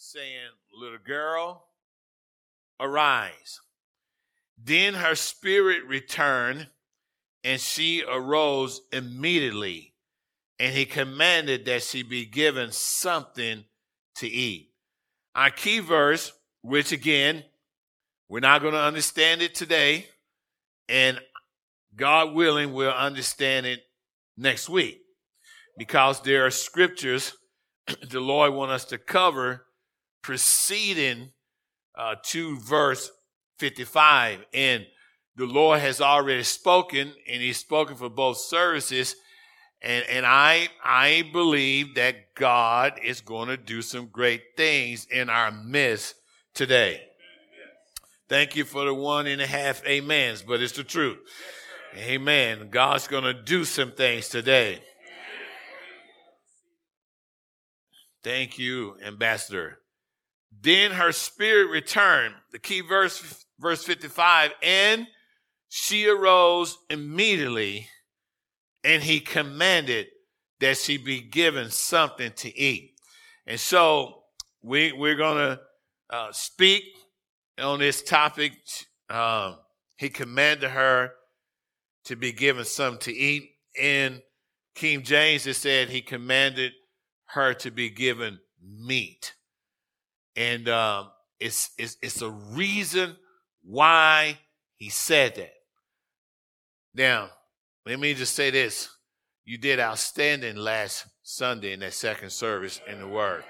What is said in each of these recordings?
saying, Little girl, arise. Then her spirit returned, and she arose immediately. And he commanded that she be given something to eat. Our key verse, which again, we're not going to understand it today, and God willing, we'll understand it next week because there are scriptures the Lord want us to cover preceding uh, to verse 55. And the Lord has already spoken, and He's spoken for both services. And, and I, I believe that God is going to do some great things in our midst today. Thank you for the one and a half amens, but it's the truth. Amen. God's going to do some things today. Thank you, Ambassador. Then her spirit returned. The key verse, verse 55, and she arose immediately, and he commanded that she be given something to eat. And so we, we're going to uh, speak on this topic. Um, he commanded her to be given something to eat. In King James, it said he commanded her to be given meat. And um, it's, it's, it's a reason why he said that. Now, let me just say this. You did outstanding last Sunday in that second service in the Word.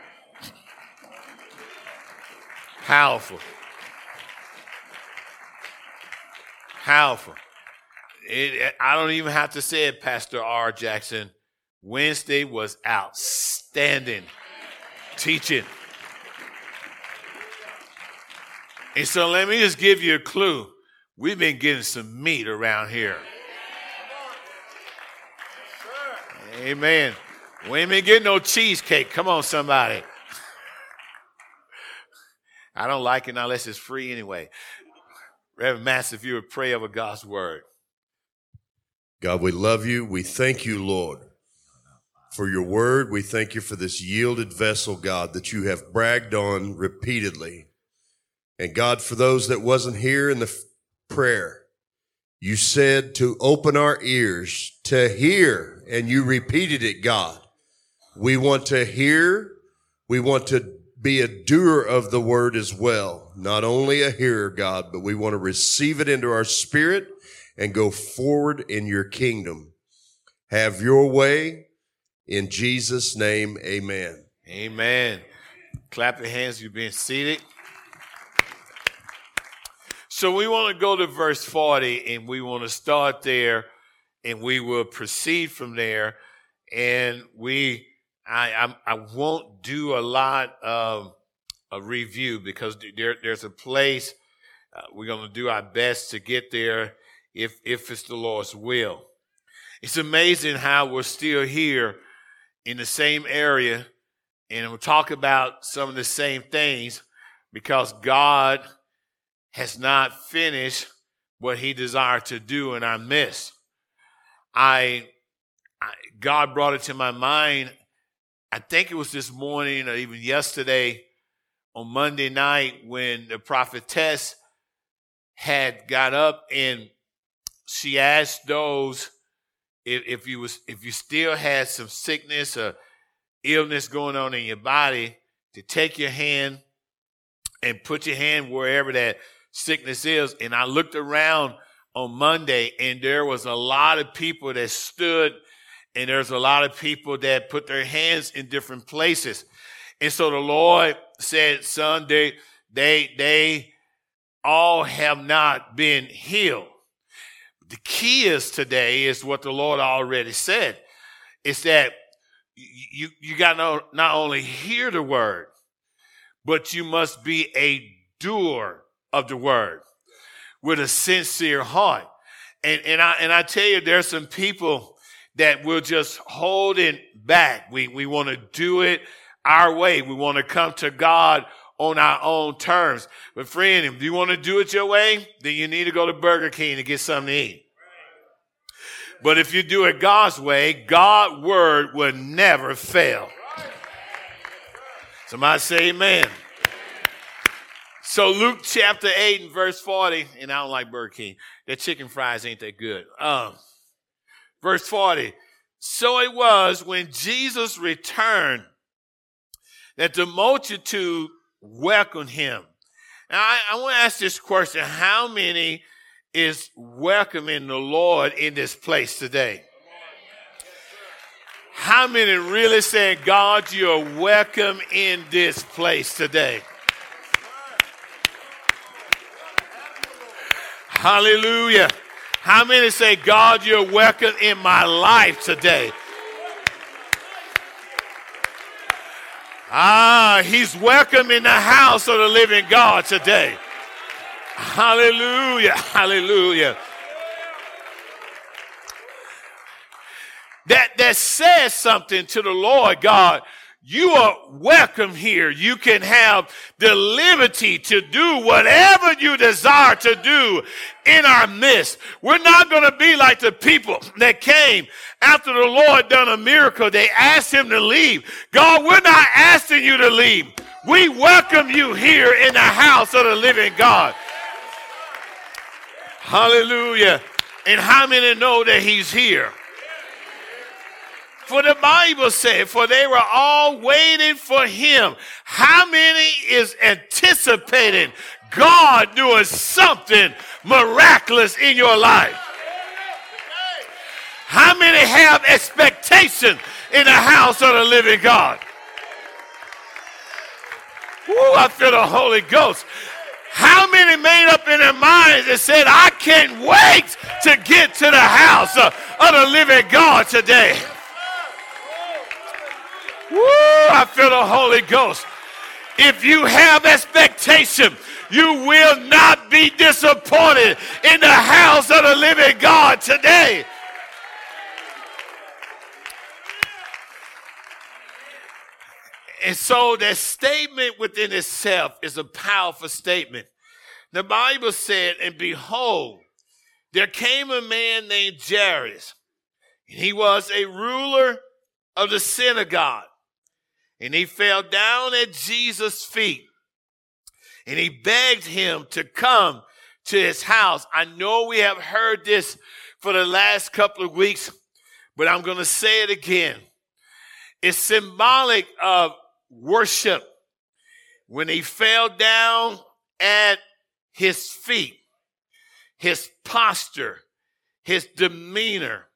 Powerful. Powerful. It, I don't even have to say it, Pastor R. Jackson. Wednesday was outstanding teaching. And so let me just give you a clue. We've been getting some meat around here. Amen. We ain't been getting no cheesecake. Come on, somebody. I don't like it unless it's free anyway. Reverend Master, if you would pray over God's word. God, we love you. We thank you, Lord, for your word. We thank you for this yielded vessel, God, that you have bragged on repeatedly. And God, for those that wasn't here in the prayer, you said to open our ears to hear, and you repeated it, God. We want to hear. We want to be a doer of the word as well. Not only a hearer, God, but we want to receive it into our spirit and go forward in your kingdom. Have your way. In Jesus' name, amen. Amen. Clap your hands. You've been seated. So we want to go to verse 40 and we want to start there and we will proceed from there. And we, I, I, I won't do a lot of a review because there, there's a place uh, we're going to do our best to get there if, if it's the Lord's will. It's amazing how we're still here in the same area and we'll talk about some of the same things because God has not finished what he desired to do and I midst. I, I, God brought it to my mind. I think it was this morning or even yesterday on Monday night when the prophetess had got up and she asked those if, if you was if you still had some sickness or illness going on in your body to take your hand and put your hand wherever that sickness is. And I looked around on Monday and there was a lot of people that stood and there's a lot of people that put their hands in different places. And so the Lord said, son, they, they, they all have not been healed. The key is today is what the Lord already said. It's that you, you got to not only hear the word, but you must be a doer of the word with a sincere heart. And, and I, and I tell you, there's some people that will just hold it back. We, we want to do it our way. We want to come to God on our own terms. But friend, if you want to do it your way, then you need to go to Burger King to get something to eat. But if you do it God's way, God's word will never fail. Somebody say amen. So Luke chapter 8 and verse 40, and I don't like Burger King. Their chicken fries ain't that good. Um, verse 40. So it was when Jesus returned that the multitude welcomed him. Now I, I want to ask this question. How many is welcoming the Lord in this place today? How many really saying, God, you're welcome in this place today? Hallelujah. How many say, God, you're welcome in my life today? Ah, he's welcome in the house of the living God today. Hallelujah. Hallelujah. That, that says something to the Lord God you are welcome here. You can have the liberty to do whatever you desire to do in our midst. We're not going to be like the people that came after the Lord done a miracle. They asked him to leave. God, we're not asking you to leave. We welcome you here in the house of the living God. Hallelujah. And how many know that he's here? For the Bible said, for they were all waiting for him. How many is anticipating God doing something miraculous in your life? How many have expectation in the house of the living God? Ooh, I feel the Holy Ghost. How many made up in their minds and said, I can't wait to get to the house of the living God today? Woo, I feel the Holy Ghost. If you have expectation, you will not be disappointed in the house of the living God today. And so that statement within itself is a powerful statement. The Bible said, and behold, there came a man named Jairus. And he was a ruler of the synagogue. And he fell down at Jesus' feet and he begged him to come to his house. I know we have heard this for the last couple of weeks, but I'm going to say it again. It's symbolic of worship. When he fell down at his feet, his posture, his demeanor,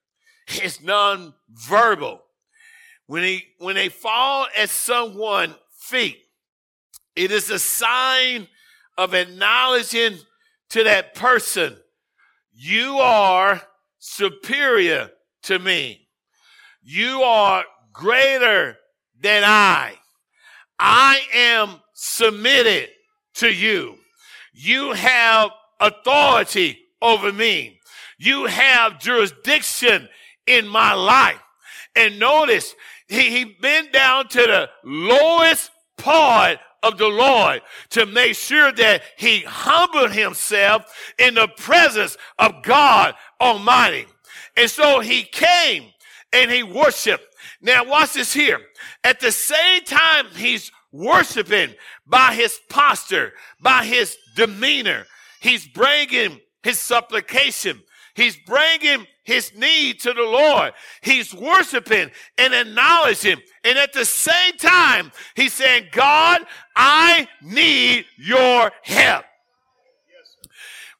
his non-verbal, when they, when they fall at someone's feet, it is a sign of acknowledging to that person, you are superior to me. You are greater than I. I am submitted to you. You have authority over me. You have jurisdiction in my life. And notice he, he bent down to the lowest part of the Lord to make sure that he humbled himself in the presence of God Almighty. And so he came and he worshiped. Now watch this here. At the same time he's worshiping by his posture, by his demeanor, he's bringing his supplication. He's bringing his need to the Lord. He's worshiping and acknowledging. And at the same time, he's saying, God, I need your help.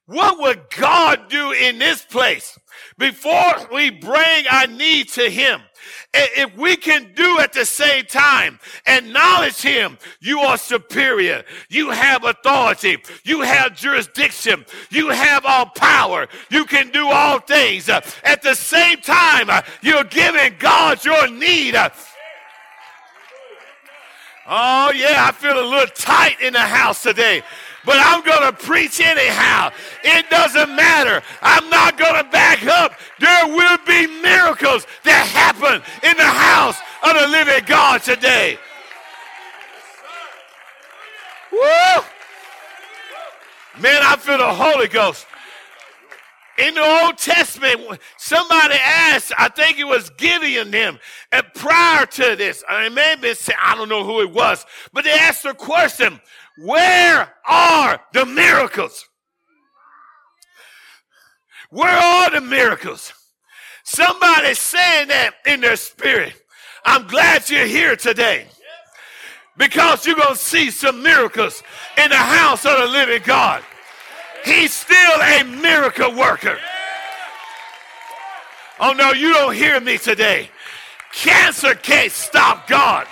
What would God do in this place before we bring our need to him? if we can do at the same time acknowledge him, you are superior. You have authority. You have jurisdiction. You have all power. You can do all things. At the same time, you're giving God your need. Oh yeah, I feel a little tight in the house today but I'm going to preach anyhow. It doesn't matter. I'm not going to back up. There will be miracles that happen in the house of the living God today. Woo! Man, I feel the Holy Ghost. In the Old Testament, somebody asked, I think it was Gideon them, and prior to this, I may have been I don't know who it was, but they asked the question, where are the miracles? Where are the miracles? Somebody saying that in their spirit. I'm glad you're here today because you're going to see some miracles in the house of the living God. He's still a miracle worker. Oh no, you don't hear me today. Cancer can't stop God.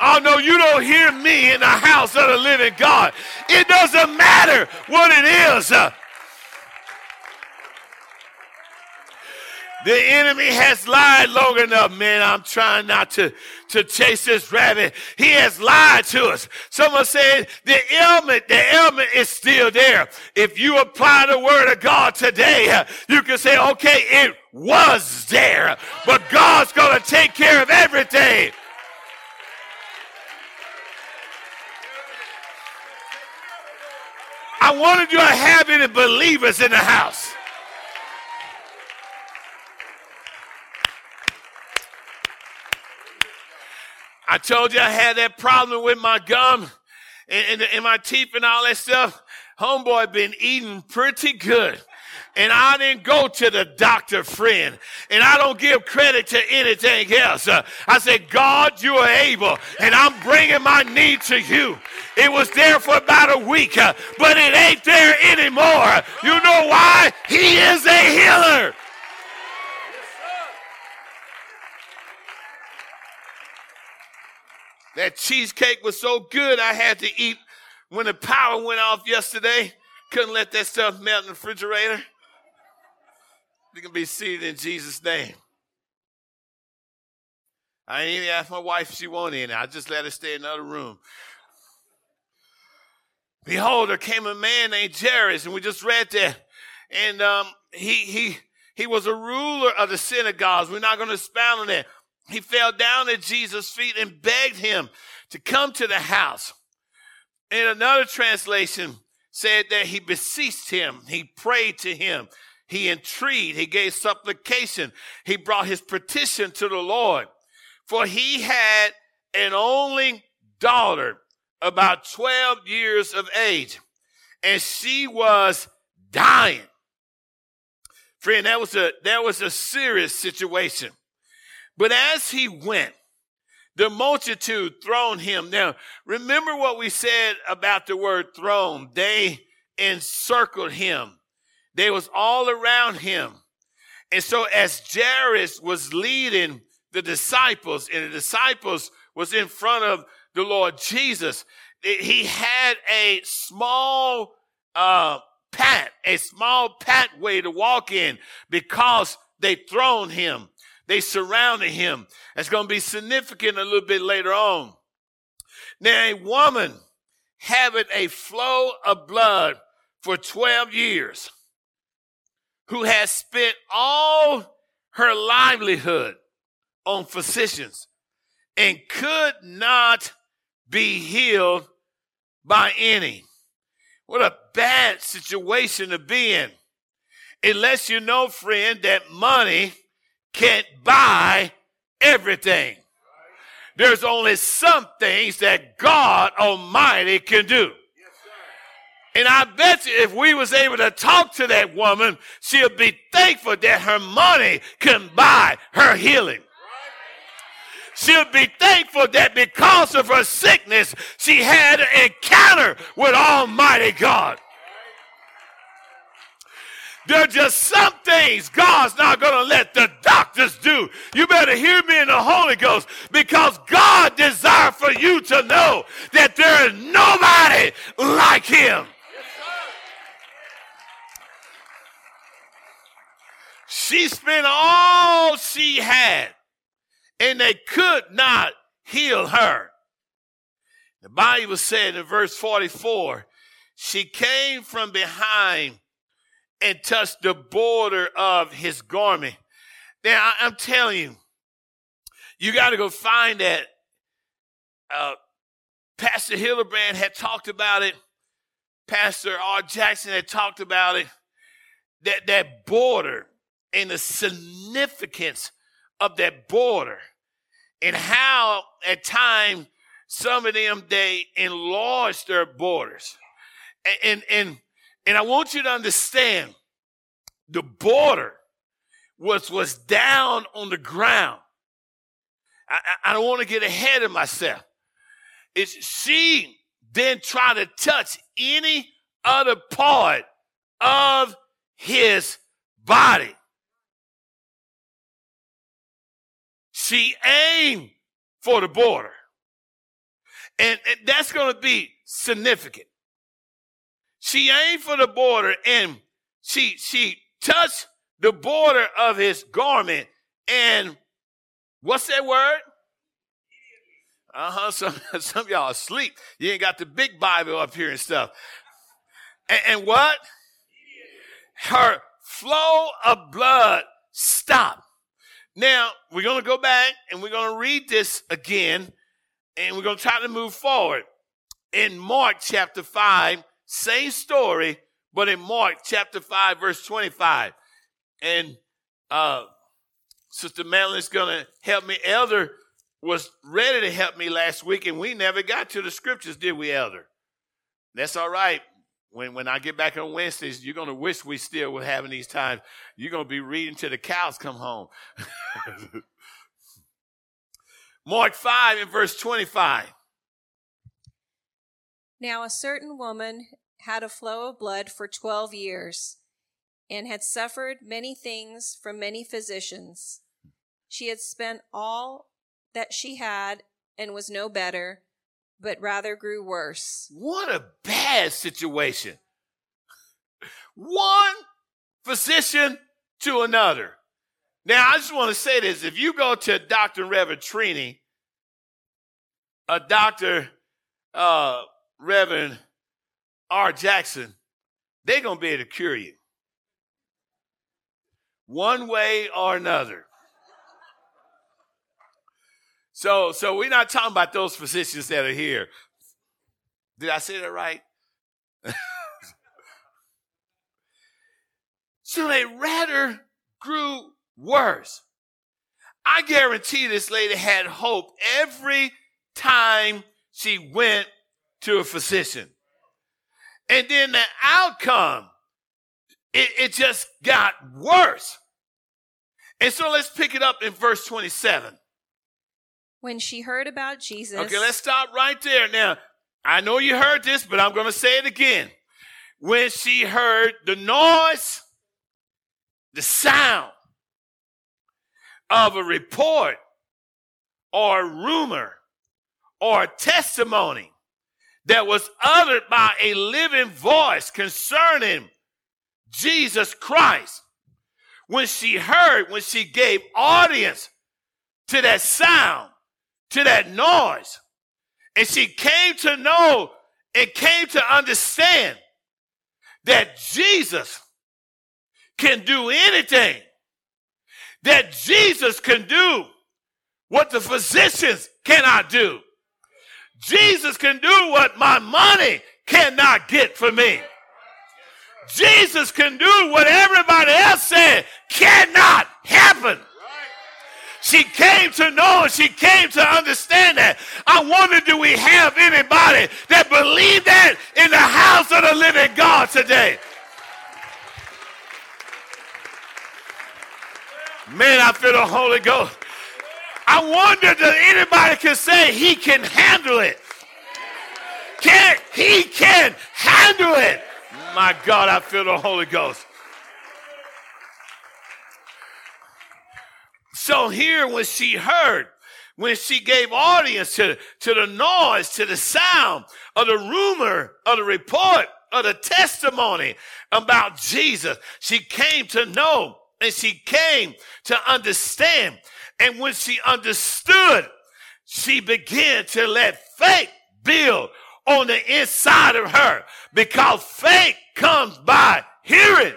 Oh no, you don't hear me in the house of the living God. It doesn't matter what it is. The enemy has lied long enough, man. I'm trying not to, to chase this rabbit. He has lied to us. Someone said the ailment, the ailment is still there. If you apply the word of God today, you can say, okay, it was there, but God's going to take care of everything. I wanted you to have any believers in the house. I told you I had that problem with my gum and, and, and my teeth and all that stuff. Homeboy been eating pretty good. And I didn't go to the doctor friend. And I don't give credit to anything else. Uh, I said, God, you are able. And I'm bringing my need to you. It was there for about a week, uh, but it ain't there anymore. You know why? He is a healer. That cheesecake was so good, I had to eat when the power went off yesterday. Couldn't let that stuff melt in the refrigerator. You can be seated in Jesus' name. I ain't even asked my wife if she wanted in. I just let her stay in another room. Behold, there came a man named Jairus, and we just read that. And um, he he he was a ruler of the synagogues. We're not going to expound on that he fell down at Jesus' feet and begged him to come to the house. In another translation, said that he beseeched him, he prayed to him, he entreated, he gave supplication, he brought his petition to the Lord. For he had an only daughter, about 12 years of age, and she was dying. Friend, that was a that was a serious situation. But as he went, the multitude thrown him. Now, remember what we said about the word thrown. They encircled him. They was all around him. And so as Jairus was leading the disciples and the disciples was in front of the Lord Jesus, he had a small, uh, pat, a small pathway to walk in because they thrown him. They surrounded him. That's going to be significant a little bit later on. Now, a woman having a flow of blood for 12 years, who has spent all her livelihood on physicians and could not be healed by any. What a bad situation to be in. It lets you know, friend, that money can't buy everything. There's only some things that God Almighty can do. And I bet you if we was able to talk to that woman, she'll be thankful that her money can buy her healing. She'll be thankful that because of her sickness, she had an encounter with Almighty God. There are just some things God's not going to let the doctors do. You better hear me in the Holy Ghost because God desires for you to know that there is nobody like him. She spent all she had and they could not heal her. The Bible said in verse 44, she came from behind and touched the border of his garment. Now, I, am telling you, you got to go find that. Uh, Pastor Hillebrand had talked about it. Pastor R. Jackson had talked about it. that, that border and the significance of that border and how at times some of them they enlarge their borders. And, and, and, and I want you to understand the border was, was down on the ground. I, I don't want to get ahead of myself. It's she then try to touch any other part of his body. She aimed for the border. And, and that's going to be significant. She aimed for the border and she, she touched the border of his garment and what's that word? Uh-huh. Some, some of y'all asleep. You ain't got the big Bible up here and stuff. And, and what? Her flow of blood stopped. Now, we're going to go back and we're going to read this again and we're going to try to move forward. In Mark chapter 5, same story, but in Mark chapter 5, verse 25. And uh, Sister Madeline's going to help me. Elder was ready to help me last week, and we never got to the scriptures, did we, Elder? That's all right. When, when I get back on Wednesdays, you're going to wish we still were having these times. You're going to be reading till the cows come home. Mark 5 and verse 25. Now, a certain woman had a flow of blood for 12 years and had suffered many things from many physicians. She had spent all that she had and was no better, but rather grew worse. What a bad situation. One physician to another. Now, I just want to say this. If you go to Dr. Reverend Trini, a Dr. Uh, Reverend R. Jackson, they're going to be able to cure you. One way or another. So, so we're not talking about those physicians that are here. Did I say that right? so they rather grew worse. I guarantee this lady had hope every time she went to a physician. And then the outcome, it, it just got worse. And so let's pick it up in verse 27. When she heard about Jesus. Okay, let's stop right there. Now, I know you heard this, but I'm going to say it again. When she heard the noise, the sound of a report or rumor or testimony that was uttered by a living voice concerning Jesus Christ, when she heard, when she gave audience to that sound, to that noise. And she came to know and came to understand that Jesus can do anything. That Jesus can do what the physicians cannot do. Jesus can do what my money cannot get for me. Jesus can do what everybody else said cannot happen. She came to know and she came to understand that. I wonder, do we have anybody that believe that in the house of the living God today? Man, I feel the Holy Ghost. I wonder that anybody can say he can handle it. Can he can handle it? My God, I feel the Holy Ghost. So here, when she heard, when she gave audience to, to the noise, to the sound of the rumor, of the report, of the testimony about Jesus, she came to know and she came to understand. And when she understood, she began to let faith build on the inside of her because faith comes by hearing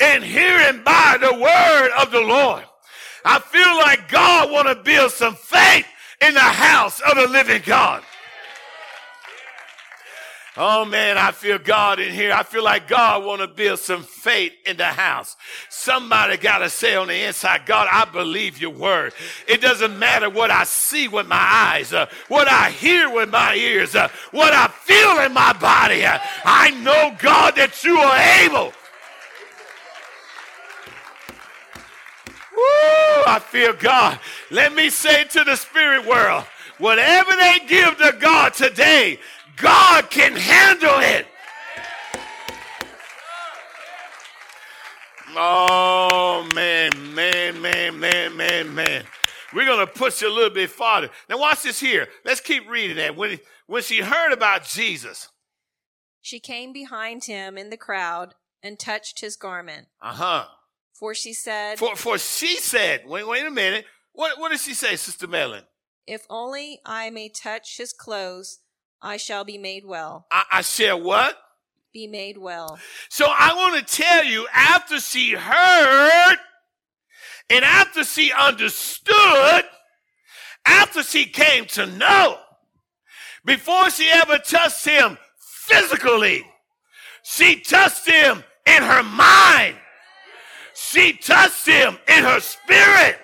and hearing by the word of the Lord. I feel like God want to build some faith in the house of the living God. Oh man, I feel God in here. I feel like God want to build some faith in the house. Somebody got to say on the inside, God, I believe your word. It doesn't matter what I see with my eyes, uh, what I hear with my ears, uh, what I feel in my body. Uh, I know, God, that you are able. Woo, I feel God. Let me say to the spirit world, whatever they give to God today, God can handle it. Oh, man, man, man, man, man, man. We're going to push you a little bit farther. Now, watch this here. Let's keep reading that. When, when she heard about Jesus, she came behind him in the crowd and touched his garment. Uh huh. For she said, For, for she said, wait, wait a minute. What, what did she say, Sister Mellon? If only I may touch his clothes, I shall be made well. I, I shall what? Be made well. So I want to tell you, after she heard and after she understood, after she came to know, before she ever touched him physically, she touched him in her mind. She touched him in her spirit.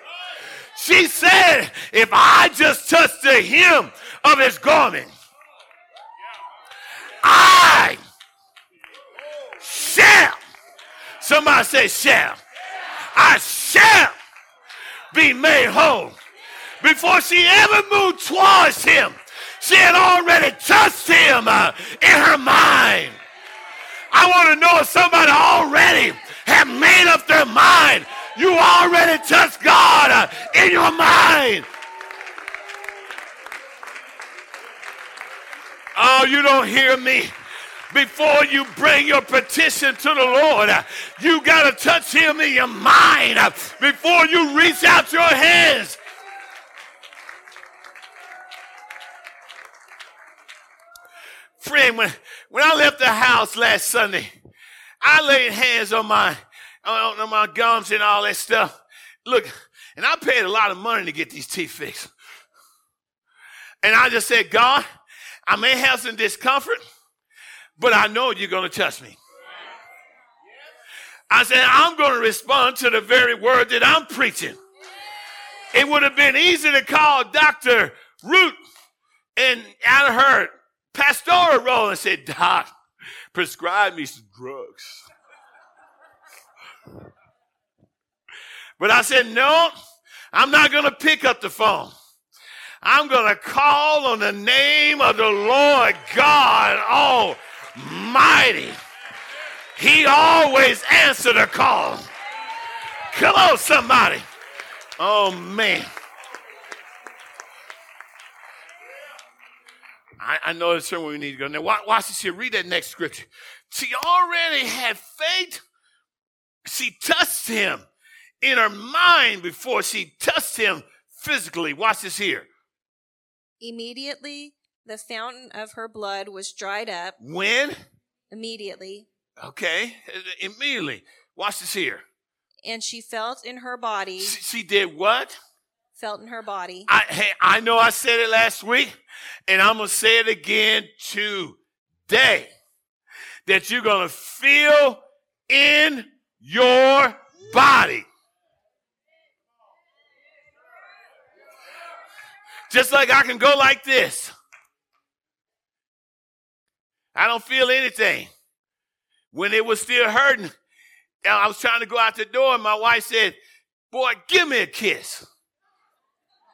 She said, if I just touch the hem of his garment, I shall. Somebody say, shall. I shall be made whole. Before she ever moved towards him, she had already touched him uh, in her mind. I want to know if somebody already have made up their mind. You already touched God uh, in your mind. Oh, you don't hear me. Before you bring your petition to the Lord, uh, you got to touch Him in your mind uh, before you reach out your hands. Friend, when, when I left the house last Sunday, I laid hands on my on, my gums and all that stuff. Look, and I paid a lot of money to get these teeth fixed. And I just said, God, I may have some discomfort, but I know you're going to touch me. I said, I'm going to respond to the very word that I'm preaching. It would have been easy to call Dr. Root and out of her pastoral role and say, Doc, prescribe me some drugs. But I said, no, I'm not going to pick up the phone. I'm going to call on the name of the Lord God Almighty. He always answered a call. Come on, somebody. Oh, man. I, I know that's somewhere we need to go. Now, watch, watch this here. Read that next scripture. She already had faith. She touched him in her mind before she touched him physically. Watch this here. Immediately, the fountain of her blood was dried up. When? Immediately. Okay, immediately. Watch this here. And she felt in her body. She, she did what? Felt in her body. I, hey, I know I said it last week, and I'm going to say it again today. That you're going to feel in your body. Just like I can go like this. I don't feel anything. When it was still hurting, I was trying to go out the door, and my wife said, Boy, give me a kiss.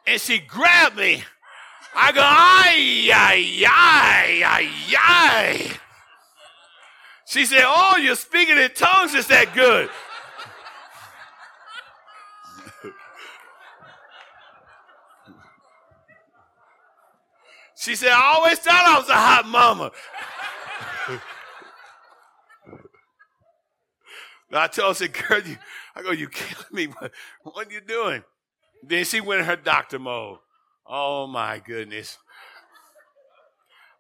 And she grabbed me. I go, ay, ay, ay, ay, ay. She said, Oh, you're speaking in tongues, is that good? She said, I always thought I was a hot mama. I told her, I said, girl, you, I go, you killing me. What, what are you doing? Then she went in her doctor mode. Oh my goodness.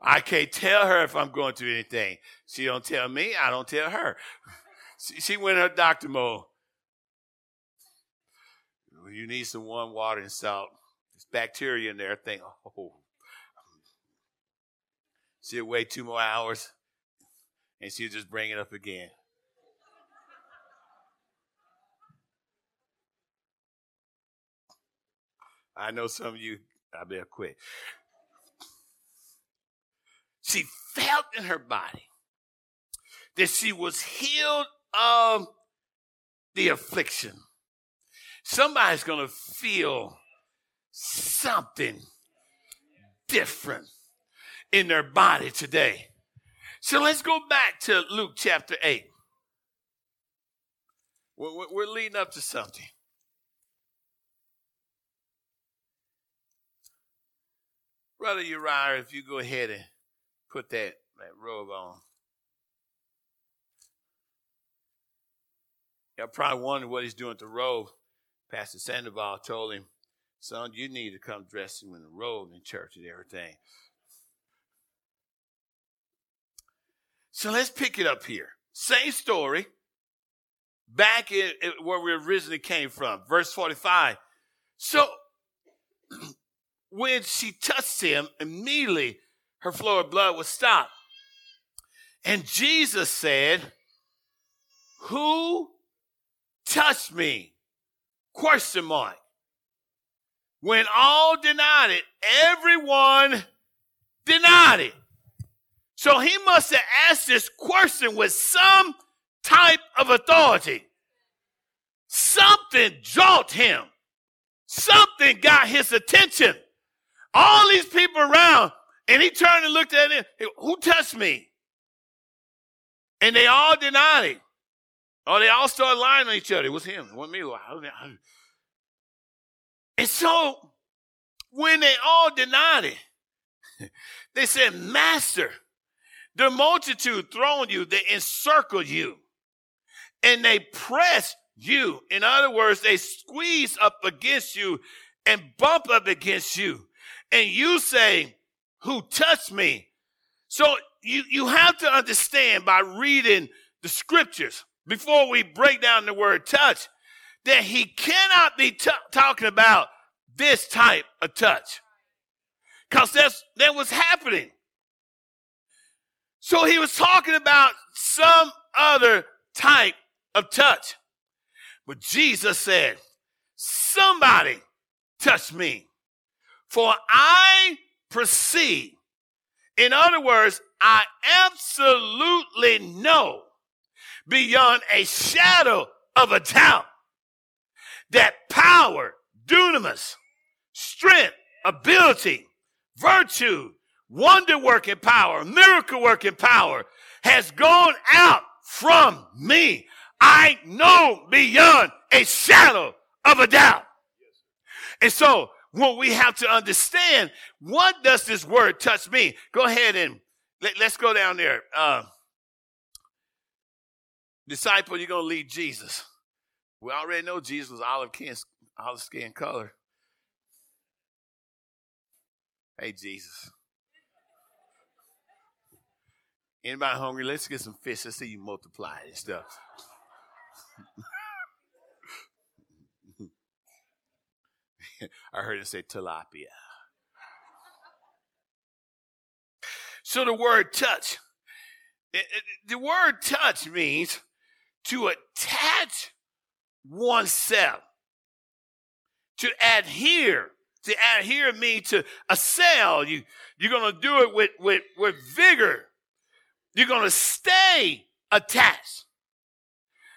I can't tell her if I'm going through anything. She don't tell me. I don't tell her. She, she went in her doctor mode. You need some warm water and salt. There's bacteria in there. Think, oh. She'll wait two more hours and she'll just bring it up again. I know some of you, I better quit. She felt in her body that she was healed of the affliction. Somebody's going to feel something different in their body today. So let's go back to Luke chapter 8. We're, leading up to something. Brother Uriah, if you go ahead and put that, that robe on. Y'all probably wondering what he's doing with the robe. Pastor Sandoval told him, son, you need to come dressed in a robe in church and everything. So let's pick it up here. Same story. Back in where we originally came from. Verse 45. So when she touched him, immediately her flow of blood was stopped. And Jesus said, Who touched me? Question mark. When all denied it, everyone denied it. So he must have asked this question with some type of authority. Something jolted him. Something got his attention. All these people around, and he turned and looked at him. Who touched me? And they all denied it. Oh, they all started lying on each other. It was him. It wasn't me. And so when they all denied it, they said, Master, the multitude throng you, they encircled you, and they pressed you. In other words, they squeeze up against you and bump up against you. And you say, Who touched me? So you, you have to understand by reading the scriptures before we break down the word touch that he cannot be t- talking about this type of touch. Because that's that was happening. So he was talking about some other type of touch. But Jesus said, somebody touch me. For I perceive. In other words, I absolutely know beyond a shadow of a doubt that power, dunamis, strength, ability, virtue, wonder working power, miracle working power has gone out from me. I know beyond a shadow of a doubt. And so what we have to understand, what does this word touch me? Go ahead and let, us go down there. Uh, disciple, you're going to lead Jesus. We already know Jesus was olive skin, olive skin color. Hey, Jesus. Anybody hungry? Let's get some fish. Let's see you multiply and stuff. I heard it say tilapia. So the word touch, it, it, the word touch means to attach oneself, to adhere. To adhere means to assail. You, you're going to do it with, with, with vigor. You're going to stay attached.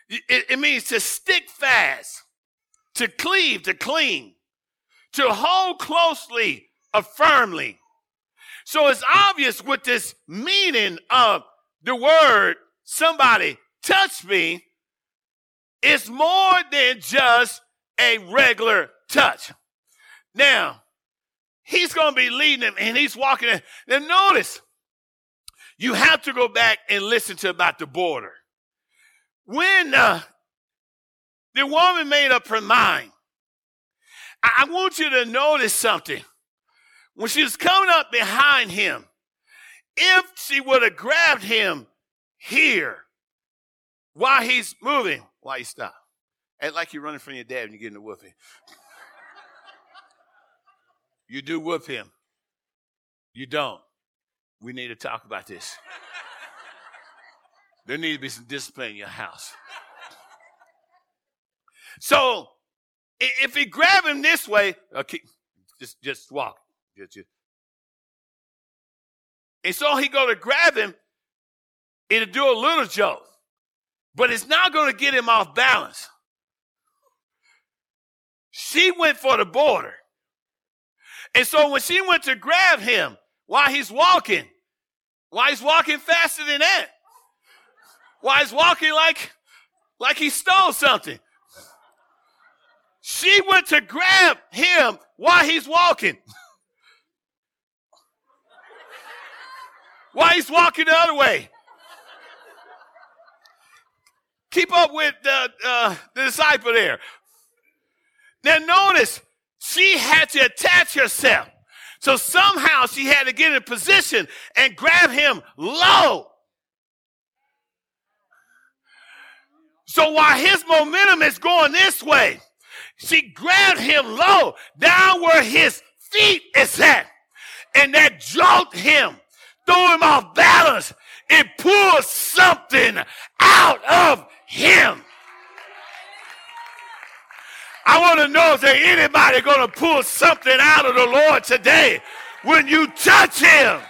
It, it means to stick fast, to cleave, to cling, to hold closely or firmly. So it's obvious with this meaning of the word somebody touch me it's more than just a regular touch. Now, he's going to be leading them and he's walking in. Now, notice, you have to go back and listen to about the border. When uh, the woman made up her mind, I, want you to notice something. When she was coming up behind him, if she would have grabbed him here while he's moving, why you stop? Act like you're running from your dad when you're getting a whooping. you do whoop him. You don't. we need to talk about this. there needs to be some discipline in your house. So if he grab him this way, uh, okay, just just walk. Just, just. And so he go to grab him, it'll do a little joke, but it's not going to get him off balance. She went for the border. And so when she went to grab him while he's walking, while he's walking faster than that, while he's walking like, like he stole something, she went to grab him while he's walking. while he's walking the other way. Keep up with the, uh, the disciple there. Now, notice she had to attach herself. So somehow she had to get in position and grab him low. So while his momentum is going this way, she grabbed him low, down where his feet is at. And that jolted him, threw him off balance. It pulled something out of him. I want to know if there anybody going to pull something out of the Lord today when you touch him.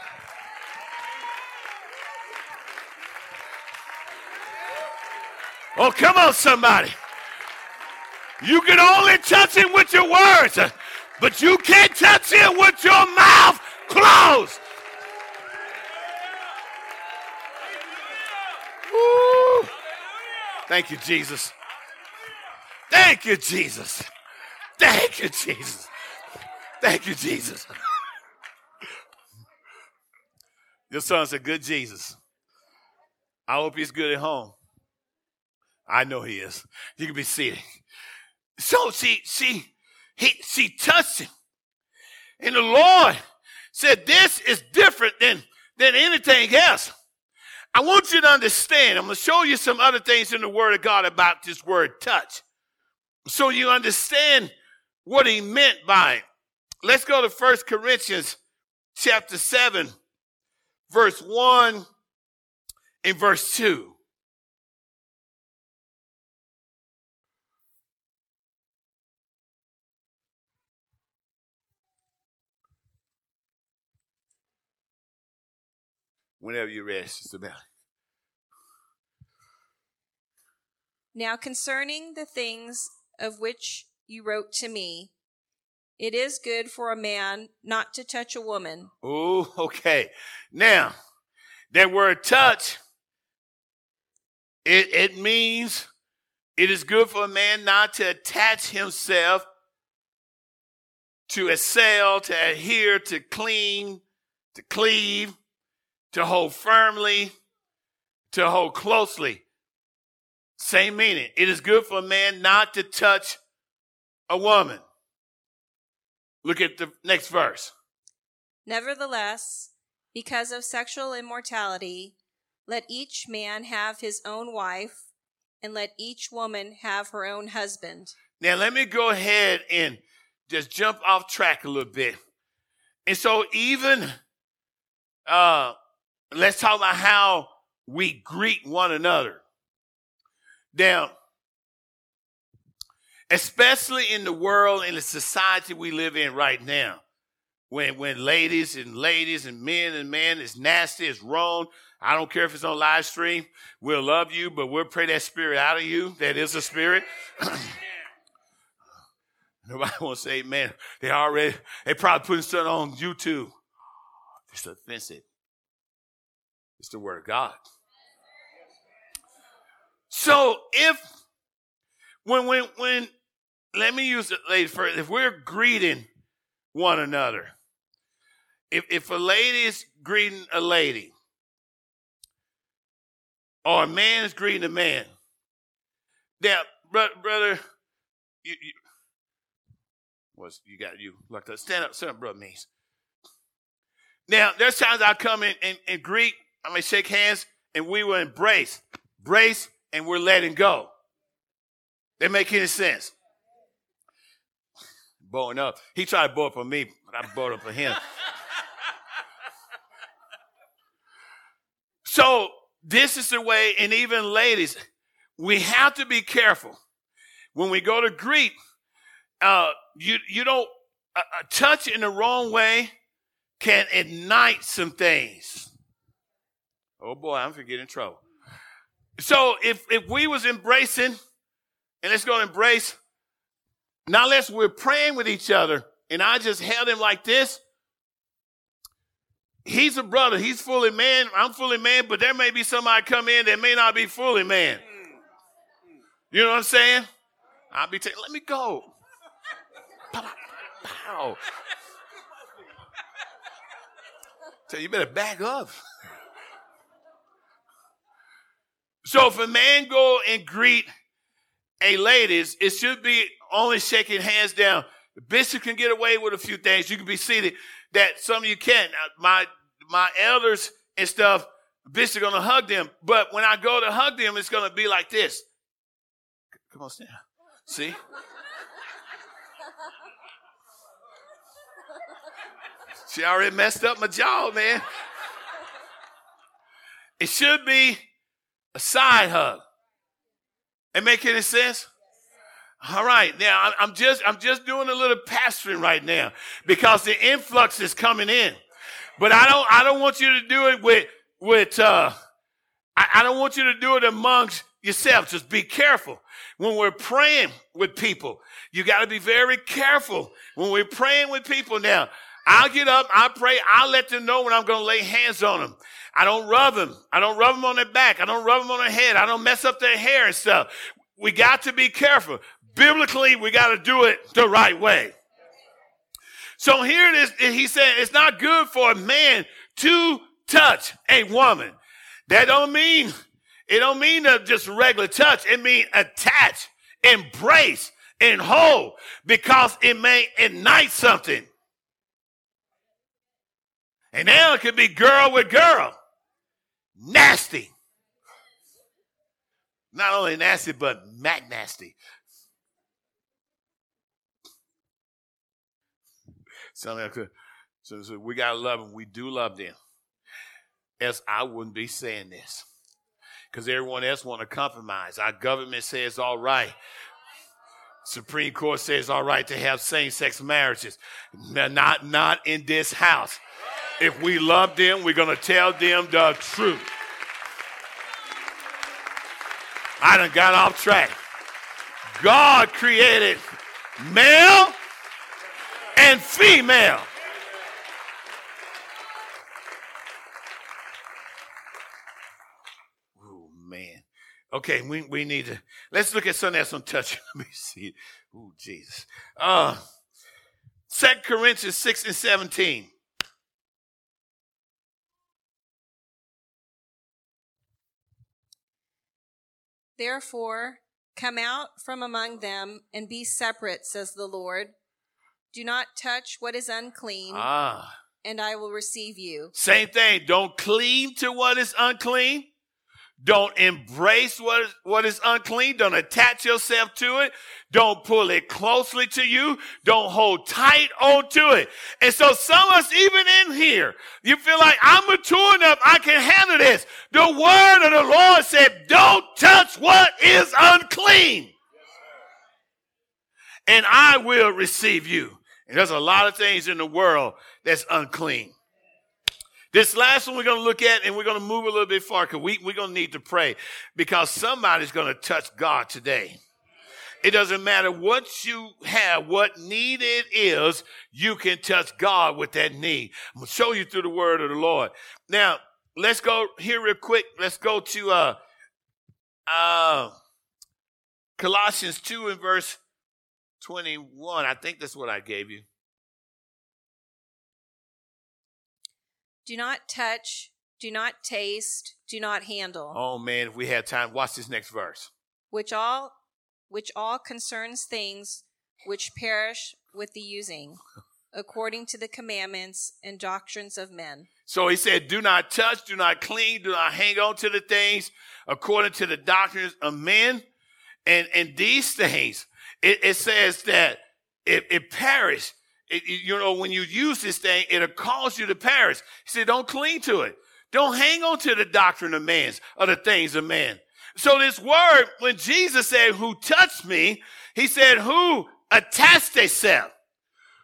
Oh, come on, somebody. You can only touch him with your words, but you can't touch him with your mouth closed. Woo. Thank you, Jesus. Thank you, Jesus. Thank you, Jesus. Thank you, Jesus. Your son's a good Jesus. I hope he's good at home. I know he is. You can be seated. So she, she, he, she touched him. And the Lord said, this is different than, than anything else. I want you to understand. I'm going to show you some other things in the Word of God about this word touch. So you understand what he meant by it. Let's go to First Corinthians chapter 7, verse 1 and verse 2. Whenever you're ready, about Belly. Now concerning the things of which you wrote to me, it is good for a man not to touch a woman. Oh, okay. Now, that word touch, it, it means it is good for a man not to attach himself to assail, to adhere, to cling, to cleave, to hold firmly, to hold closely. Same meaning. It is good for a man not to touch a woman. Look at the next verse. Nevertheless, because of sexual immortality, let each man have his own wife, and let each woman have her own husband. Now, let me go ahead and just jump off track a little bit. And so, even uh, let's talk about how we greet one another. Now, especially in the world, in the society we live in right now, when when ladies and ladies and men and men is nasty, is wrong. I don't care if it's on live stream. We'll love you, but we'll pray that spirit out of you. That is a spirit. Nobody wants to say amen. They already, they probably putting something on YouTube. It's offensive. It's the word of God. So if when when when let me use it lady first, if we're greeting one another, if if a lady is greeting a lady, or a man is greeting a man, now brother, brother you, you was you got you like to stand up, stand up, brother means. Now there's times I come in and, and greet, I may shake hands, and we will embrace, brace, and we're letting go. They make any sense? Bowing up. He tried to bow up on me, but I bowed up on him. So this is the way, and even ladies, we have to be careful when we go to greet. Uh, you you don't uh, uh touch in the wrong way can ignite some things. Oh boy, I'm gonna get in trouble. So if if we was embracing, and let's go embrace, now unless we're praying with each other, and I just held him like this. He's a brother. He's fully man. I'm fully man, but there may be somebody come in that may not be fully man. You know what I'm saying? I'll be taking, let me go. Pow. So you better back up. So if a man go and greet a ladies, it should be only shaking hands down. The bishop can get away with a few things. You can be seated. That some of you can't. My my elders and stuff, bishop is gonna hug them. But when I go to hug them, it's gonna be like this. Come on, stand. See? She already messed up my jaw, man. It should be a side hug. It make any sense? All right, now I'm just I'm just doing a little pastoring right now because the influx is coming in, but I don't I don't want you to do it with with uh I, I don't want you to do it amongst yourself. Just be careful when we're praying with people. You got to be very careful when we're praying with people. Now I'll get up, I pray, I'll let them know when I'm going to lay hands on them. I don't rub them. I don't rub them on their back. I don't rub them on their head. I don't mess up their hair and stuff. We got to be careful. Biblically, we got to do it the right way. So here it is. He said it's not good for a man to touch a woman. That don't mean, it don't mean a just regular touch. It mean attach, embrace, and hold because it may ignite something. And now it could be girl with girl. Nasty. Not only nasty, but mac nasty. So, we gotta love them. We do love them. Else I wouldn't be saying this. Because everyone else want to compromise. Our government says all right. Supreme Court says all right to have same-sex marriages. Not, not in this house. If we love them, we're going to tell them the truth. I done got off track. God created male and female. Oh man. Okay, we, we need to let's look at something that's on touch. Let me see. Oh, Jesus. Uh Second Corinthians 6 and 17. Therefore, come out from among them and be separate, says the Lord. Do not touch what is unclean, Ah. and I will receive you. Same thing. Don't cleave to what is unclean. Don't embrace what is, what is unclean. Don't attach yourself to it. Don't pull it closely to you. Don't hold tight onto it. And so some of us, even in here, you feel like I'm mature enough. I can handle this. The word of the Lord said, don't touch what is unclean. And I will receive you. And there's a lot of things in the world that's unclean. This last one we're going to look at, and we're going to move a little bit far because we, we're going to need to pray because somebody's going to touch God today. It doesn't matter what you have, what need it is, you can touch God with that need. I'm going to show you through the word of the Lord. Now, let's go here real quick. Let's go to uh, uh, Colossians 2 and verse 21. I think that's what I gave you. Do not touch, do not taste, do not handle, Oh man, if we had time, watch this next verse. which all which all concerns things which perish with the using, according to the commandments and doctrines of men. So he said, do not touch, do not cling, do not hang on to the things according to the doctrines of men. And, and these things, it, it says that it, it perish. It, you know, when you use this thing, it'll cause you to perish. He said, don't cling to it. Don't hang on to the doctrine of man's or the things of man. So this word, when Jesus said, who touched me, he said, who attached themselves,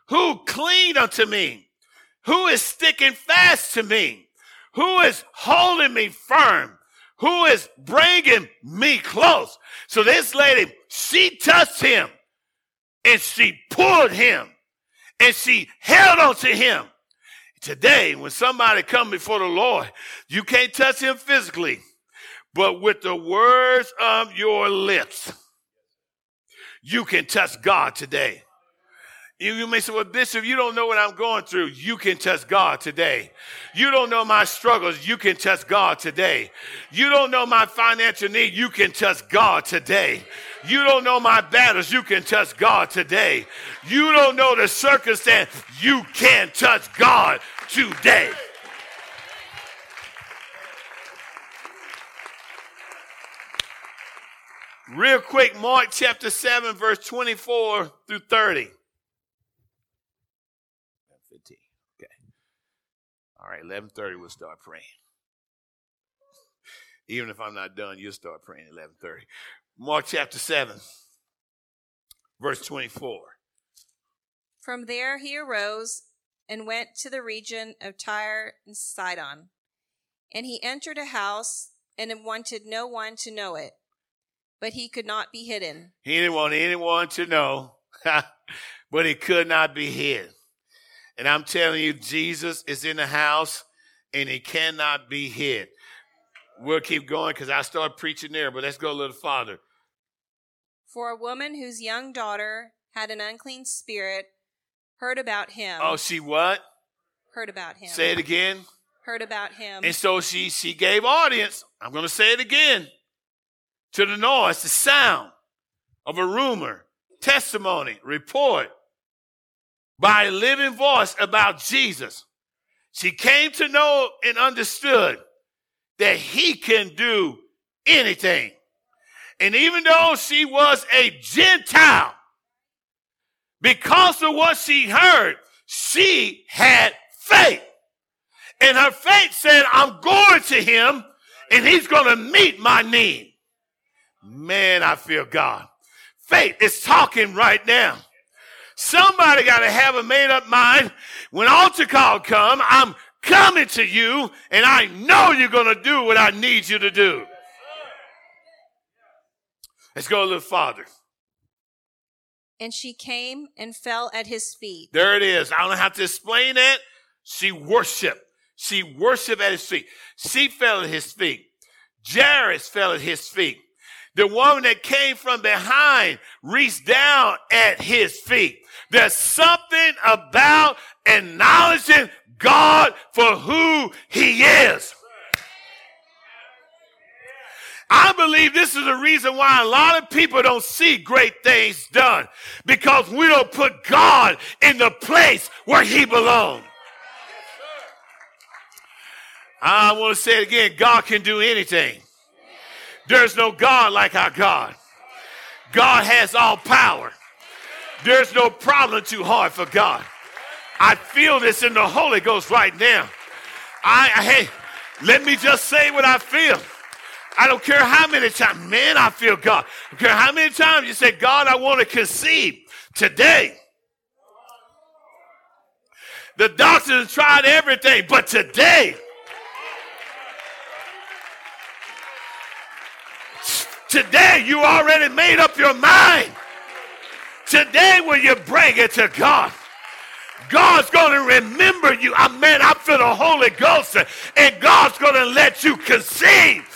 who cleaned unto me, who is sticking fast to me, who is holding me firm, who is bringing me close. So this lady, she touched him and she pulled him and she held on to him. Today, when somebody come before the Lord, you can't touch him physically, but with the words of your lips, you can touch God today. You, you may say, well, Bishop, you don't know what I'm going through. You can touch God today. You don't know my struggles. You can touch God today. You don't know my financial need. You can touch God today. You don't know my battles. You can touch God today. You don't know the circumstance. You can touch God today. Real quick, Mark chapter 7, verse 24 through 30. 15. Okay. All right, 11:30 we'll start praying. Even if I'm not done, you'll start praying at 11:30. Mark chapter 7, verse 24. From there he arose and went to the region of Tyre and Sidon. And he entered a house and wanted no one to know it, but he could not be hidden. He didn't want anyone to know, but he could not be hid. And I'm telling you, Jesus is in the house and he cannot be hid. We'll keep going because I start preaching there, but let's go a little farther. For a woman whose young daughter had an unclean spirit heard about him. Oh, she what? Heard about him. Say it again. Heard about him. And so she she gave audience. I'm going to say it again. To the noise, the sound of a rumor, testimony, report by a living voice about Jesus. She came to know and understood that he can do anything. And even though she was a Gentile, because of what she heard, she had faith. And her faith said, I'm going to him and he's going to meet my need. Man, I feel God. Faith is talking right now. Somebody got to have a made up mind. When altar call come, I'm coming to you and I know you're going to do what I need you to do. Let's go a little farther. And she came and fell at his feet. There it is. I don't have to explain that. She worshiped. She worshiped at his feet. She fell at his feet. Jairus fell at his feet. The woman that came from behind reached down at his feet. There's something about acknowledging God for who he is. I believe this is the reason why a lot of people don't see great things done because we don't put God in the place where he belongs. I want to say it again God can do anything. There's no God like our God. God has all power. There's no problem too hard for God. I feel this in the Holy Ghost right now. I, I hey, let me just say what I feel. I don't care how many times, man, I feel God. I don't care how many times you say, God, I want to conceive today. The doctors tried everything, but today, today you already made up your mind. Today, when you bring it to God, God's going to remember you. I mean, I feel the Holy Ghost, and God's going to let you conceive.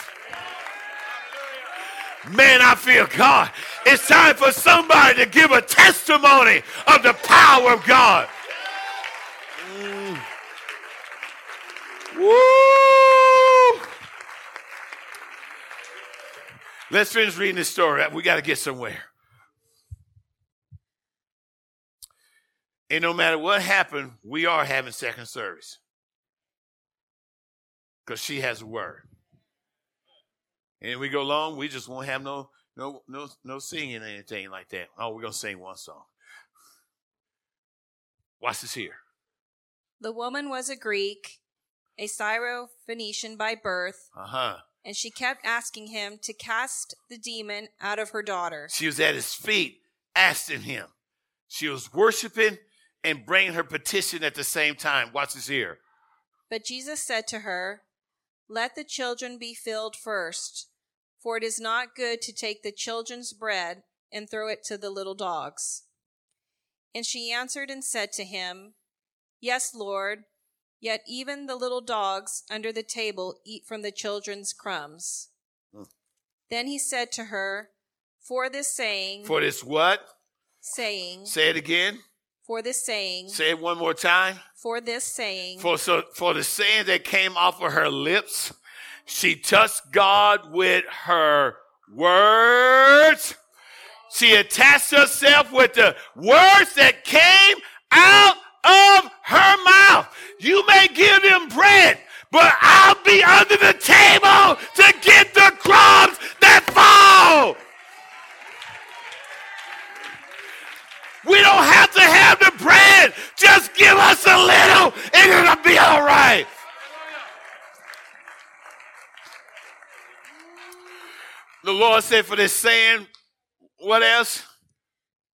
Man, I feel God. It's time for somebody to give a testimony of the power of God. Mm. Woo! Let's finish reading this story. We got to get somewhere. And no matter what happened, we are having second service. Because she has a word. And we go long, we just won't have no no no no singing or anything like that. Oh, we're gonna sing one song. Watch this here. The woman was a Greek a Syrophoenician by birth, Uh huh. And she kept asking him to cast the demon out of her daughter. She was at his feet asking him. She was worshiping and bringing her petition at the same time. Watch this here. But Jesus said to her, Let the children be filled first, for it is not good to take the children's bread and throw it to the little dogs. And she answered and said to him, Yes, Lord, yet even the little dogs under the table eat from the children's crumbs. Then he said to her, For this saying, For this what? saying, Say it again. for this saying, Say it one more time. for this saying, For so for the saying that came off of her lips, she touched God with her words. She attached herself with the words that came out of her mouth. You may give them bread, but I'll be under the table to get the crumbs that fall. We don't have to have the bread. Just give us a little and it'll be all right. The Lord said for this saying, what else?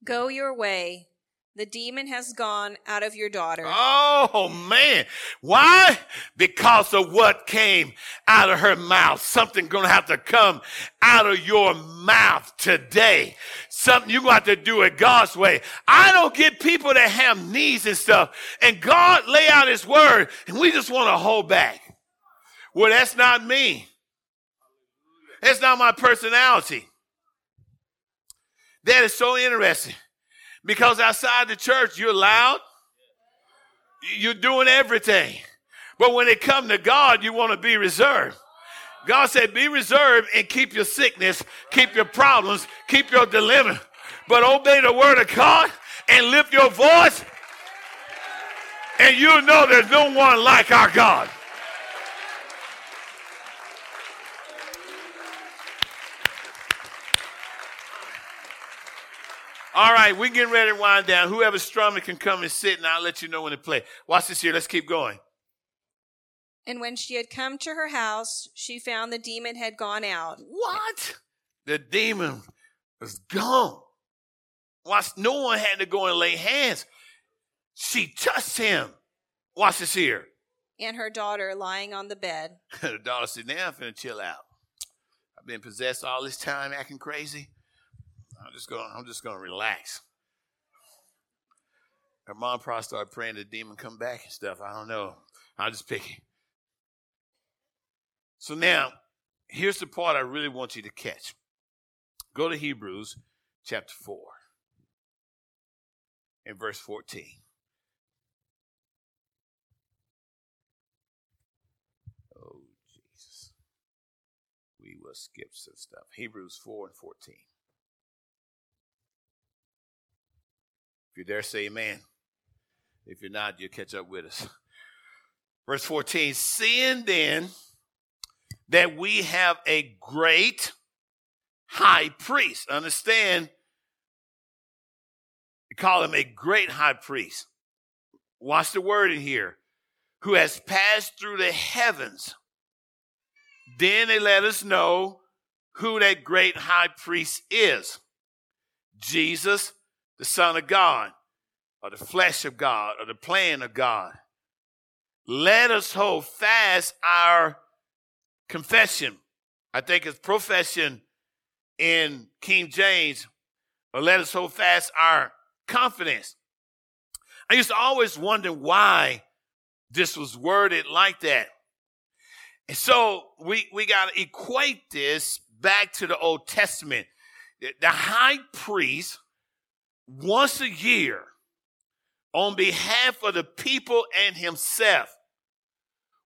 Go your way. The demon has gone out of your daughter. Oh man. Why? Because of what came out of her mouth. Something gonna have to come out of your mouth today. Something you're gonna have to do it God's way. I don't get people that have needs and stuff, and God lay out his word, and we just want to hold back. Well, that's not me. That's not my personality. That is so interesting. Because outside the church, you're loud. You're doing everything. But when it comes to God, you want to be reserved. God said, be reserved and keep your sickness, keep your problems, keep your dilemma. But obey the word of God and lift your voice. And you'll know there's no one like our God. All right, we getting ready to wind down. Whoever's strumming can come and sit, and I'll let you know when to play. Watch this here. Let's keep going. And when she had come to her house, she found the demon had gone out. What? The demon was gone. Watch, no one had to go and lay hands. She touched him. Watch this here. And her daughter lying on the bed. the daughter said, Now I'm finna chill out. I've been possessed all this time acting crazy. I'm just gonna I'm just gonna relax. Her mom probably started praying the demon come back and stuff. I don't know. I'll just pick it. So now, here's the part I really want you to catch. Go to Hebrews chapter 4 and verse 14. Oh, Jesus. We will skip some stuff. Hebrews 4 and 14. If you're there, say amen. If you're not, you'll catch up with us. Verse 14 Seeing then that we have a great high priest, understand, we call him a great high priest. Watch the word in here, who has passed through the heavens. Then they let us know who that great high priest is Jesus the Son of God, or the flesh of God, or the plan of God. Let us hold fast our confession. I think it's profession in King James, or let us hold fast our confidence. I used to always wonder why this was worded like that. And so we, we got to equate this back to the Old Testament. The high priest once a year on behalf of the people and himself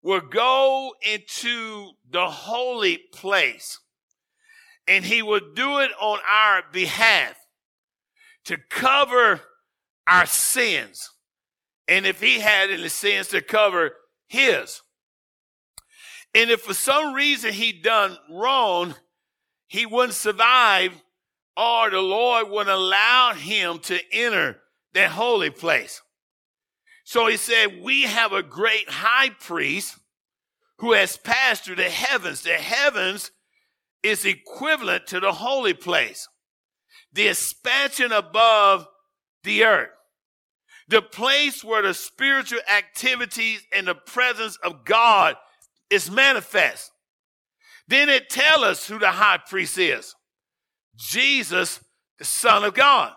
will go into the holy place and he will do it on our behalf to cover our sins. And if he had any sins to cover his. And if for some reason he done wrong, he wouldn't survive or the Lord would allow him to enter that holy place. So he said, We have a great high priest who has passed through the heavens. The heavens is equivalent to the holy place, the expansion above the earth, the place where the spiritual activities and the presence of God is manifest. Then it tells us who the high priest is. Jesus, the son of God.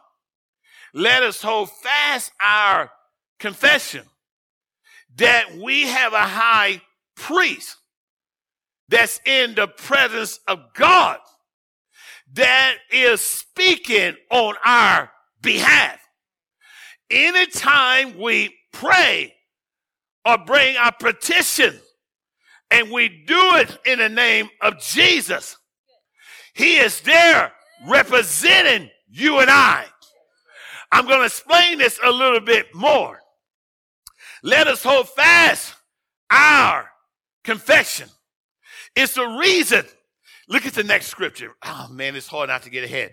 Let us hold fast our confession that we have a high priest that's in the presence of God that is speaking on our behalf. Anytime we pray or bring our petition and we do it in the name of Jesus, He is there representing you and I. I'm going to explain this a little bit more. Let us hold fast our confession. It's the reason. Look at the next scripture. Oh man, it's hard not to get ahead.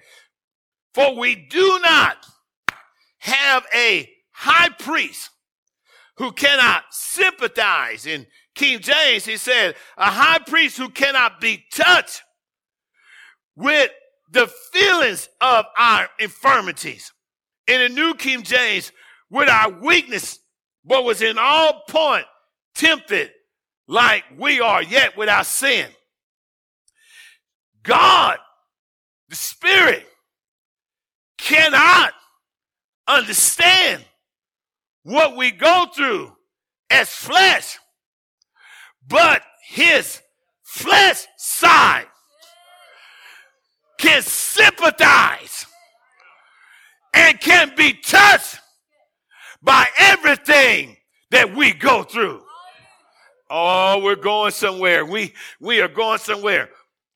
For we do not have a high priest who cannot sympathize. In King James, he said, a high priest who cannot be touched with the feelings of our infirmities. In the New King James, with our weakness, but was in all point tempted like we are, yet without sin. God, the Spirit, cannot understand what we go through as flesh, but his flesh side can sympathize and can be touched by everything that we go through. Oh, we're going somewhere. We we are going somewhere.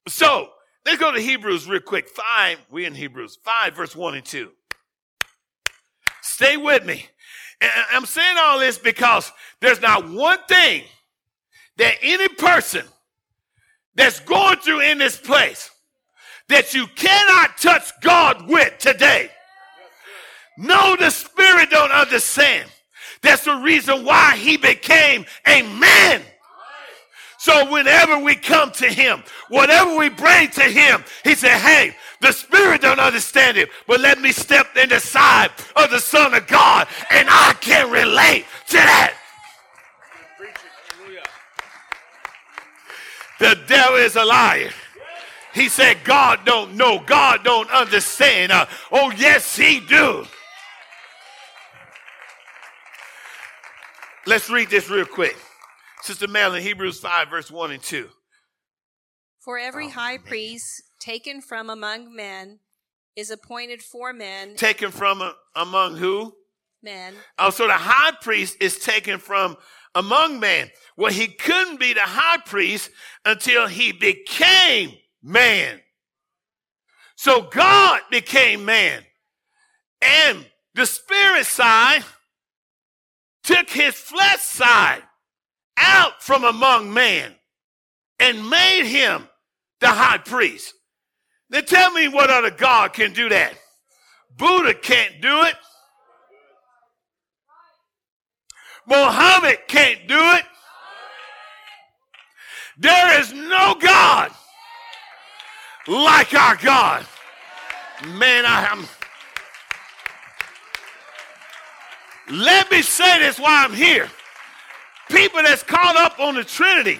So let's go to Hebrews real quick. Five, we in Hebrews, five, verse one and two. Stay with me. And I'm saying all this because there's not one thing that any person that's going through in this place that you cannot touch God with today. No, the Spirit don't understand. That's the reason why he became a man. So whenever we come to him, whatever we bring to him, he said, hey, the spirit don't understand it, but let me step in the side of the son of God and I can relate to that. The devil is a liar. He said, God don't know. God don't understand. Uh, oh, yes, he do. Let's read this real quick. Sister Madeline, Hebrews 5, verse 1 and 2. For every high priest taken from among men is appointed for men. Taken from uh, among who? Men. Oh, so the high priest is taken from among men. Well, he couldn't be the high priest until he became man. So God became man. And the spirit side took his flesh side out from among men and made him the high priest. Then tell me what other God can do that. Buddha can't do it. Muhammad can't do it. There is no God like our God. Man, I am. Let me say this while I'm here. People that's caught up on the Trinity,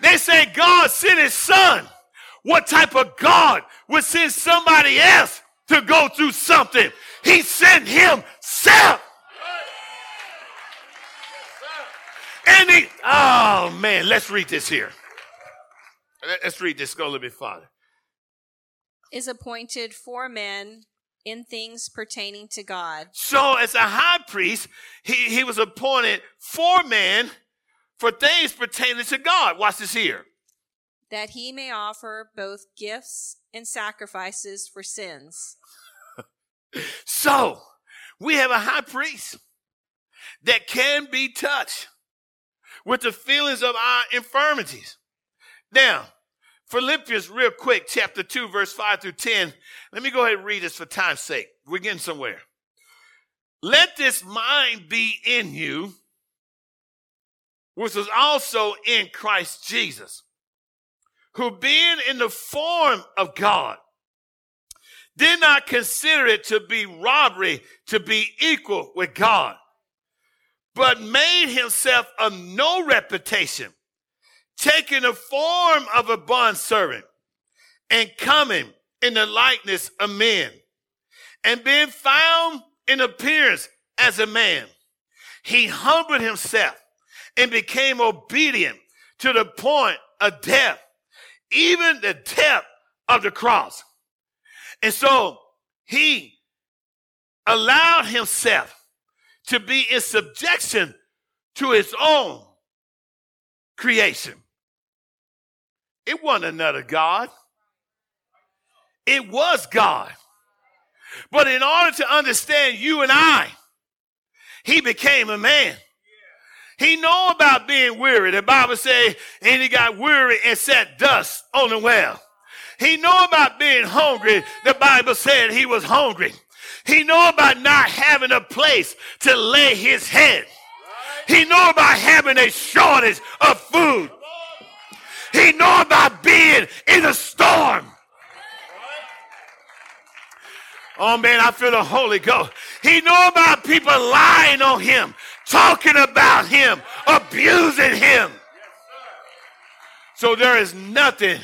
they say God sent his son. What type of God would send somebody else to go through something? He sent himself. And he, oh man, let's read this here. Let's read this, go a little bit farther. Is appointed for men in things pertaining to God. So, as a high priest, he, he was appointed for men for things pertaining to God. Watch this here. That he may offer both gifts and sacrifices for sins. so, we have a high priest that can be touched with the feelings of our infirmities. Now, Philippians, real quick, chapter 2, verse 5 through 10. Let me go ahead and read this for time's sake. We're getting somewhere. Let this mind be in you, which was also in Christ Jesus, who being in the form of God, did not consider it to be robbery to be equal with God, but made himself of no reputation, taking the form of a bondservant and coming in the likeness of men, and being found in appearance as a man, he humbled himself and became obedient to the point of death, even the death of the cross. And so he allowed himself to be in subjection to his own creation. It wasn't another God. It was God. But in order to understand you and I, he became a man. He know about being weary. The Bible say, and he got weary and sat dust on the well. He know about being hungry. The Bible said he was hungry. He know about not having a place to lay his head. He know about having a shortage of food. He know about being in a storm. Oh man, I feel the Holy Ghost. He know about people lying on him, talking about him, abusing him. So there is nothing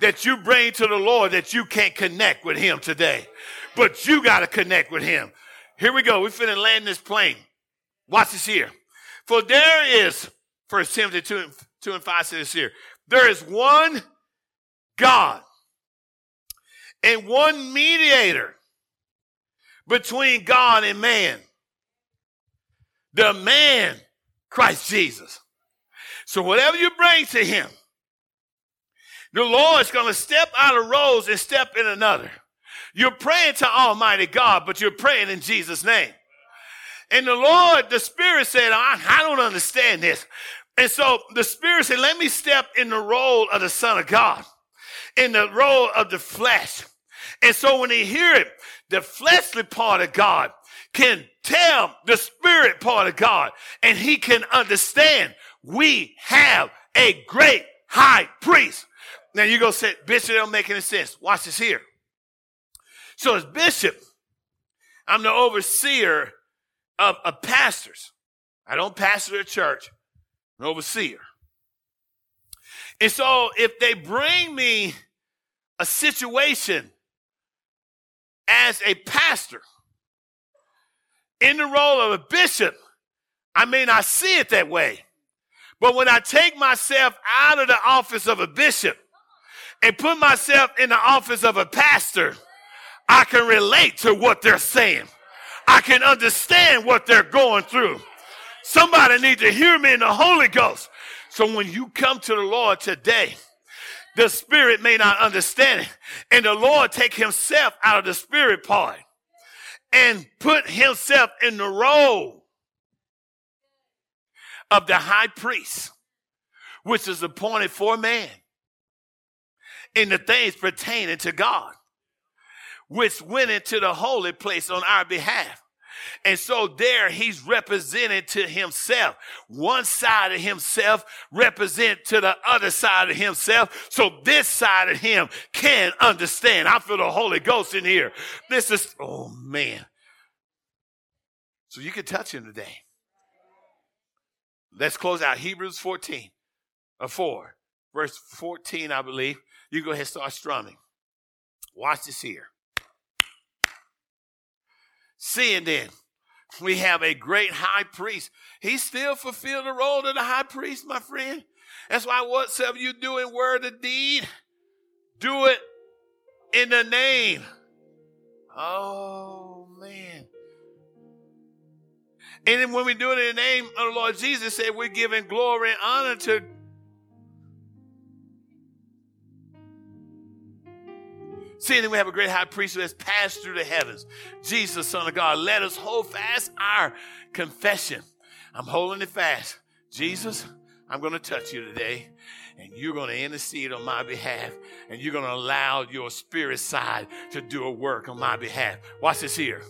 that you bring to the Lord that you can't connect with him today. But you got to connect with him. Here we go. We're finna land this plane. Watch this here. For there is, First Timothy 2 and, 2 and 5 says here, there is one God and one mediator between God and man. The man, Christ Jesus. So whatever you bring to him, the Lord is going to step out of rows and step in another. You're praying to Almighty God, but you're praying in Jesus' name. And the Lord, the Spirit said, I, I don't understand this. And so the Spirit said, let me step in the role of the Son of God, in the role of the flesh. And so when he hear it, the fleshly part of God can tell the spirit part of God and he can understand we have a great high priest. Now you go say, Bishop, don't make any sense. Watch this here. So as bishop, I'm the overseer of, of pastors. I don't pastor a church, an overseer. And so if they bring me a situation as a pastor in the role of a bishop, I may not see it that way. But when I take myself out of the office of a bishop and put myself in the office of a pastor, I can relate to what they're saying. I can understand what they're going through. Somebody need to hear me in the Holy Ghost. So when you come to the Lord today, the spirit may not understand it. And the Lord take himself out of the spirit part and put himself in the role of the high priest, which is appointed for man in the things pertaining to God, which went into the holy place on our behalf. And so there he's represented to himself. One side of himself represent to the other side of himself. So this side of him can understand. I feel the Holy Ghost in here. This is, oh man. So you can touch him today. Let's close out Hebrews 14 or 4, verse 14, I believe. You go ahead and start strumming. Watch this here. Seeing then, we have a great high priest. He still fulfilled the role of the high priest, my friend. That's why whatsoever you do in word or deed, do it in the name. Oh man. And then when we do it in the name of the Lord Jesus, said we're giving glory and honor to Seeing that we have a great high priest who has passed through the heavens, Jesus, Son of God, let us hold fast our confession. I'm holding it fast. Jesus, I'm going to touch you today, and you're going to intercede on my behalf, and you're going to allow your spirit side to do a work on my behalf. Watch this here.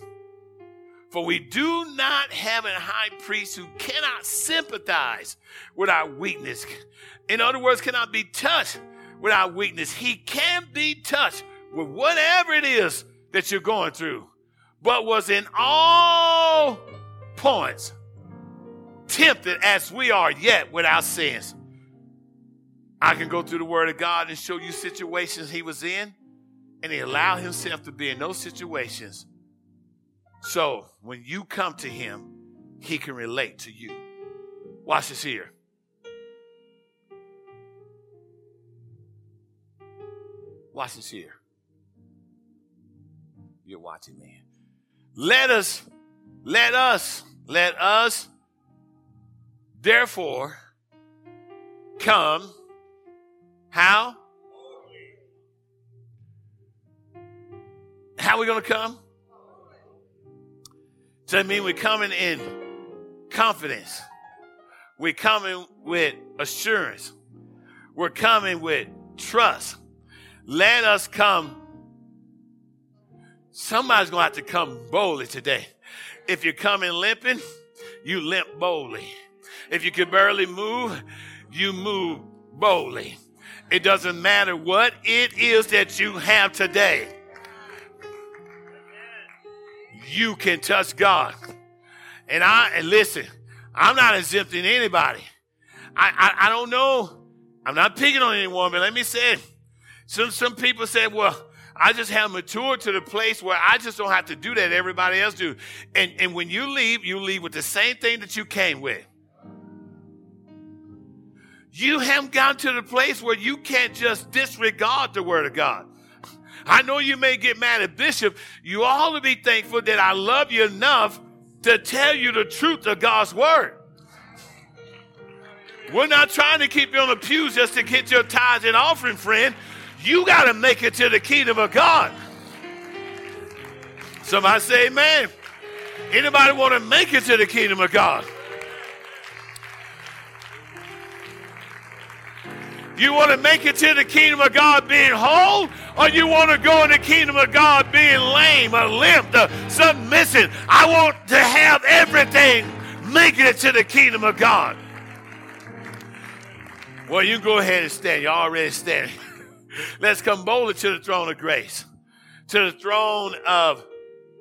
For we do not have a high priest who cannot sympathize with our weakness. In other words, cannot be touched with our weakness. He can be touched with whatever it is that you're going through, but was in all points tempted as we are yet without sins. I can go through the Word of God and show you situations he was in, and he allowed himself to be in those situations. So when you come to him, he can relate to you. Watch this here. Watch this here. You're watching me. Let us, let us, let us, therefore, come how? How are we going to come? Does that mean we're coming in confidence? We're coming with assurance. We're coming with trust. Let us come. Somebody's going to have to come boldly today. If you're coming limping, you limp boldly. If you can barely move, you move boldly. It doesn't matter what it is that you have today. You can touch God. And I and listen, I'm not exempting anybody. I, I, I don't know. I'm not picking on anyone, but let me say Some some people say, well, I just have matured to the place where I just don't have to do that everybody else do. And and when you leave, you leave with the same thing that you came with. You haven't gotten to the place where you can't just disregard the word of God. I know you may get mad at Bishop. You ought to be thankful that I love you enough to tell you the truth of God's word. We're not trying to keep you on the pews just to get your tithes and offering, friend. You got to make it to the kingdom of God. Somebody say amen. Anybody want to make it to the kingdom of God? You want to make it to the kingdom of God being whole, or you want to go in the kingdom of God being lame or limp or something missing? I want to have everything making it to the kingdom of God. Well, you go ahead and stand. You're already standing. Let's come boldly to the throne of grace, to the throne of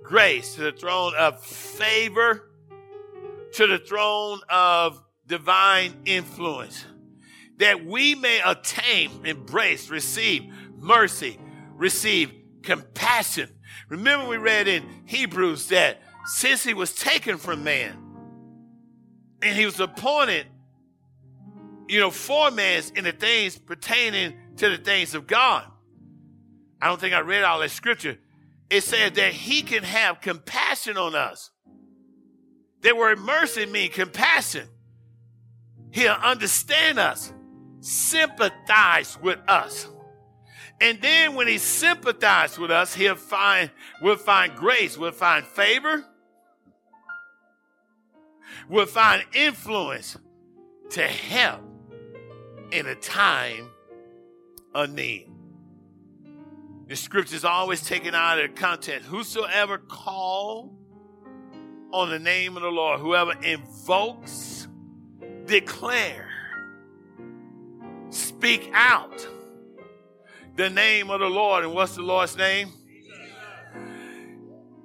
grace, to the throne of favor, to the throne of divine influence. That we may attain, embrace, receive mercy, receive compassion. Remember, we read in Hebrews that since he was taken from man and he was appointed, you know, for man in the things pertaining to the things of God. I don't think I read all that scripture. It says that he can have compassion on us. That word mercy means compassion. He'll understand us sympathize with us. And then when he sympathizes with us, he'll find, we'll find grace, we'll find favor, we'll find influence to help in a time of name. The scripture is always taken out of context. Whosoever call on the name of the Lord, whoever invokes, declare, Speak out the name of the Lord. And what's the Lord's name?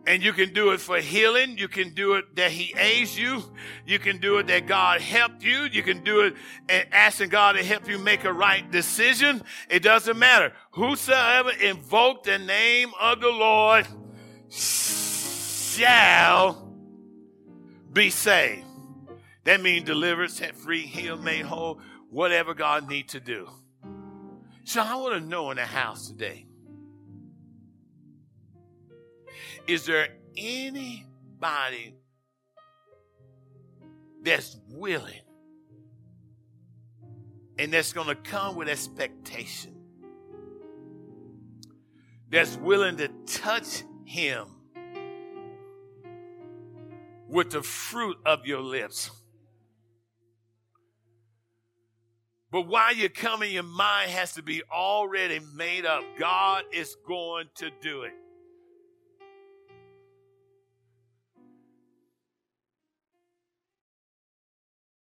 And you can do it for healing. You can do it that He aids you. You can do it that God helped you. You can do it and asking God to help you make a right decision. It doesn't matter. Whosoever invoke the name of the Lord shall be saved. That means delivered, set free, healed, made whole whatever God needs to do. So I want to know in the house today is there anybody that's willing and that's going to come with expectation? That's willing to touch him with the fruit of your lips. But while you're coming, your mind has to be already made up. God is going to do it.